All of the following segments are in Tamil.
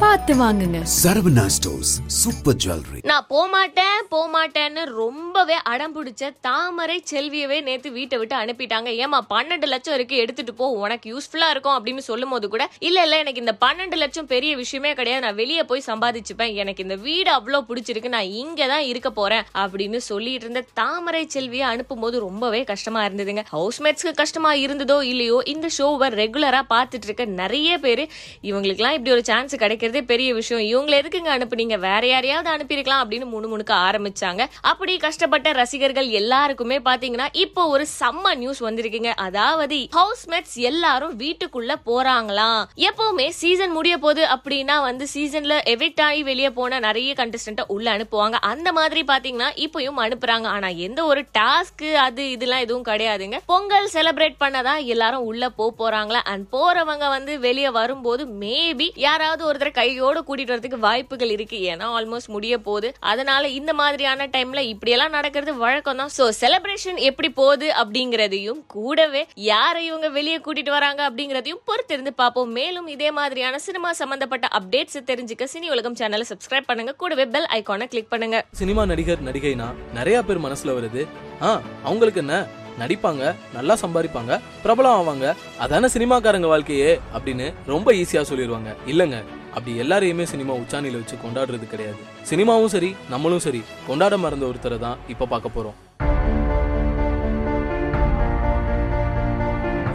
பார்த்து வாங்குங்க. சரவணா ஸ்டோர்ஸ் சூப்பர் ஜுவல்லரி நான் போமாட்டேன் போமாட்டேன்னு ரொம்பவே அடம் பிடிச்ச தாமரை செல்வியவே நேத்து வீட்டை விட்டு அனுப்பிட்டாங்க. ஏமா பன்னெண்டு லட்சம் இருக்கு எடுத்துட்டு போ உனக்கு யூஸ்ஃபுல்லா இருக்கும் அப்படின்னு சொல்லும் போது கூட இல்ல இல்ல எனக்கு இந்த பன்னெண்டு லட்சம் பெரிய விஷயமே கிடையாது நான் வெளியே போய் சம்பாதிச்சுப்பேன். எனக்கு இந்த வீடு அவ்வளோ பிடிச்சிருக்கு நான் இங்க தான் இருக்க போறேன் அப்படின்னு சொல்லிட்டு இருந்த தாமரை செல்வியை அனுப்பும் போது ரொம்பவே கஷ்டமா இருந்ததுங்க. ஹவுஸ்மேட்ஸ்க்கு கஷ்டமா இருந்ததோ இல்லையோ இந்த ஷோவை ரெகுலரா பார்த்துட்டு இருக்க நிறைய பேர் இவங்களுக்குலாம் இப்படி ஒரு சான்ஸ் கிடைக்கிறதே பெரிய விஷயம். இவங்களை எதுக்குங்க அனுப்புனீங்க? வேற யாரையாவது அனுப்பியிருக்கலாம் அப்படின்னு முணுமுணுக்க ஆரம்பிச்சாங்க. அப்படி கஷ்டப்பட்ட ரசிகர்கள் எல்லாருக்குமே பாத்தீங்கன்னா இப்போ ஒரு செம்ம நியூஸ் வந்திருக்குங்க. அதாவது ஹவுஸ்மேட்ஸ் எல்லாரும் வீட்டுக்குள்ள போறாங்களாம். எப்பவுமே சீசன் முடிய போகுது அப்படின்னா வந்து சீசன்ல எவிக்ட் ஆகி வெளியே போன நிறைய கண்டஸ்டன்ட்டை உள்ள அனுப்புவாங்க. அந்த மாதிரி பாத்தீங்கன்னா இப்பயும் அனுப்புறாங்க. ஆனா எந்த ஒரு டாஸ்க் அது இதெல்லாம் எதுவும் கிடையாதுங்க. பொங்கல் செலிப்ரேட் பண்ணதான் எல்லாரும் உள்ள போக போறாங்களா? அண்ட் போறவங்க வந்து வெளியே வரும்போது மேபி யாராவது ஒருத்தர் கையோட கூட்டிட்டு வரதுக்கு வாய்ப்புகள் இருக்கு. ஏன்னா ஆல்மோஸ்ட் முடிய போகுது. அதனால இந்த மாதிரியான டைம்ல இப்படியெல்லாம் நடக்கிறது வழக்கம் தான் சோ செலிப்ரேஷன் எப்படி போகுது அப்படிங்கறதையும் கூடவே யாரை இவங்க வெளியே கூட்டிட்டு வராங்க அப்படிங்கறதையும் பொறுத்திருந்து பார்ப்போம். மேலும் இதே மாதிரியான சினிமா சம்பந்தப்பட்ட அப்டேட்ஸ் தெரிஞ்சுக்க சினி உலகம் சேனலை சப்ஸ்கிரைப் பண்ணுங்க. கூடவே பெல் ஐகானை கிளிக் பண்ணுங்க. சினிமா நடிகர் நடிகைனா நிறைய பேர் மனசுல வருது. ஆ அவங்களுக்கு என்ன? நடிப்பாங்க நல்லா சம்பாதிப்பாங்க பிரபலம் ஆவாங்க. அதான சினிமாக்காரங்க வாழ்க்கையே அப்படின்னு ரொம்ப ஈஸியா சொல்லிடுவாங்க இல்லங்க. அப்படி எல்லாரையுமே சினிமா உச்சாணியில் வச்சு கொண்டாடுறது கிடையாது. சினிமாவும் சரி நம்மளும் சரி. கொண்டாட மறந்த ஒருத்தரை தான் இப்ப பார்க்க போறோம்.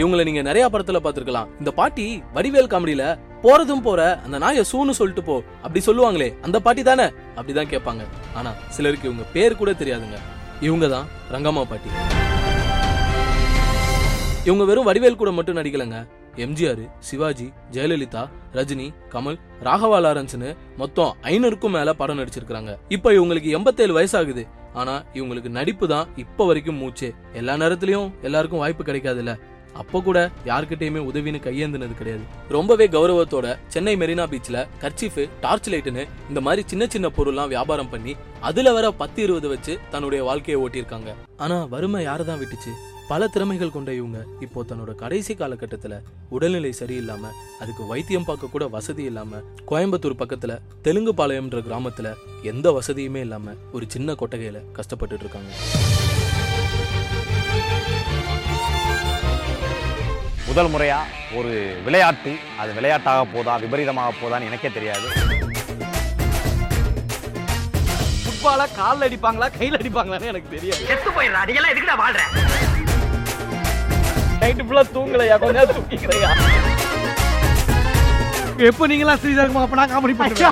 இவங்களை நீங்க நிறைய படத்துல பாத்துருக்கலாம் இந்த பாட்டி வடிவேல் காமெடியில போறதும் போற அந்த நாயை சூன்னு சொல்லிட்டு போ. அப்படி சொல்லுவாங்களே அந்த பாட்டி தானே? அப்படிதான் கேட்பாங்க. ஆனா சிலருக்கு இவங்க பேர் கூட தெரியாதுங்க. இவங்க தான் ரங்கம்மா பாட்டி. இவங்க வெறும் வடிவேல் கூட மட்டும் நடிக்கலங்க. எம்ஜிஆர் சிவாஜி ஜெயலலிதா ரஜினி கமல் ராகவா லாரன்ஸ்னு மொத்தம் ஐநூறுக்கும் மேல படம் நடிச்சிருக்காங்க இப்ப இவங்களுக்கு எண்பத்தேழு வயசாகுது. ஆனா இவங்களுக்கு நடிப்பு தான் இப்ப வரைக்கும் மூச்சு. எல்லா நேரத்திலயும் எல்லாருக்கும் வாய்ப்பு கிடைக்காதுல்ல. அப்போ கூட யார்கிட்டயுமே உதவின்னு கையேந்தினது கிடையாது. ரொம்பவே கௌரவத்தோட சென்னை மெரினா பீச்ல கர்ச்சீஃப் டார்ச் லைட்னு இந்த மாதிரி சின்ன சின்ன பொருள்லாம் வியாபாரம் பண்ணி அதுல வர பத்து இருபது வச்சு தன்னுடைய வாழ்க்கையை ஓட்டியிருக்காங்க. ஆனா வறுமை யாரதான் விட்டுச்சு? பல திறமைகள் கொண்ட இவங்க இப்போ தன்னோட கடைசி காலகட்டத்துல உடல்நிலை சரியில்லாம அதுக்கு வைத்தியம் பார்க்க கூட வசதி இல்லாம கோயம்புத்தூர் பக்கத்துல தெலுங்கு பாளையம்ன்ற கிராமத்துல எந்த வசதியுமே இல்லாம ஒரு சின்ன கொட்டகையில கஷ்டப்பட்டுட்டு இருக்காங்க. முதல் முறையா ஒரு விளையாட்டு அது விளையாட்டாக போதா விபரீதமாக போதான்னு எனக்கே தெரியாது. ஃபுட்பால கால்ல அடிப்பாங்களா கையில அடிப்பாங்களான்னு எனக்கு தெரியாது. செத்து போயிடுறா நீ எல்லாம் எதுக்குடா வாழ்ற? நைட்டு ஃபுல்லா தூங்கலையா? கொஞ்ச நேரம் தூங்கிக்கிறையா? எப்போ நீங்களாம் ஸ்ரீதர்மா அப்ப நான் காமெடி பண்ணியா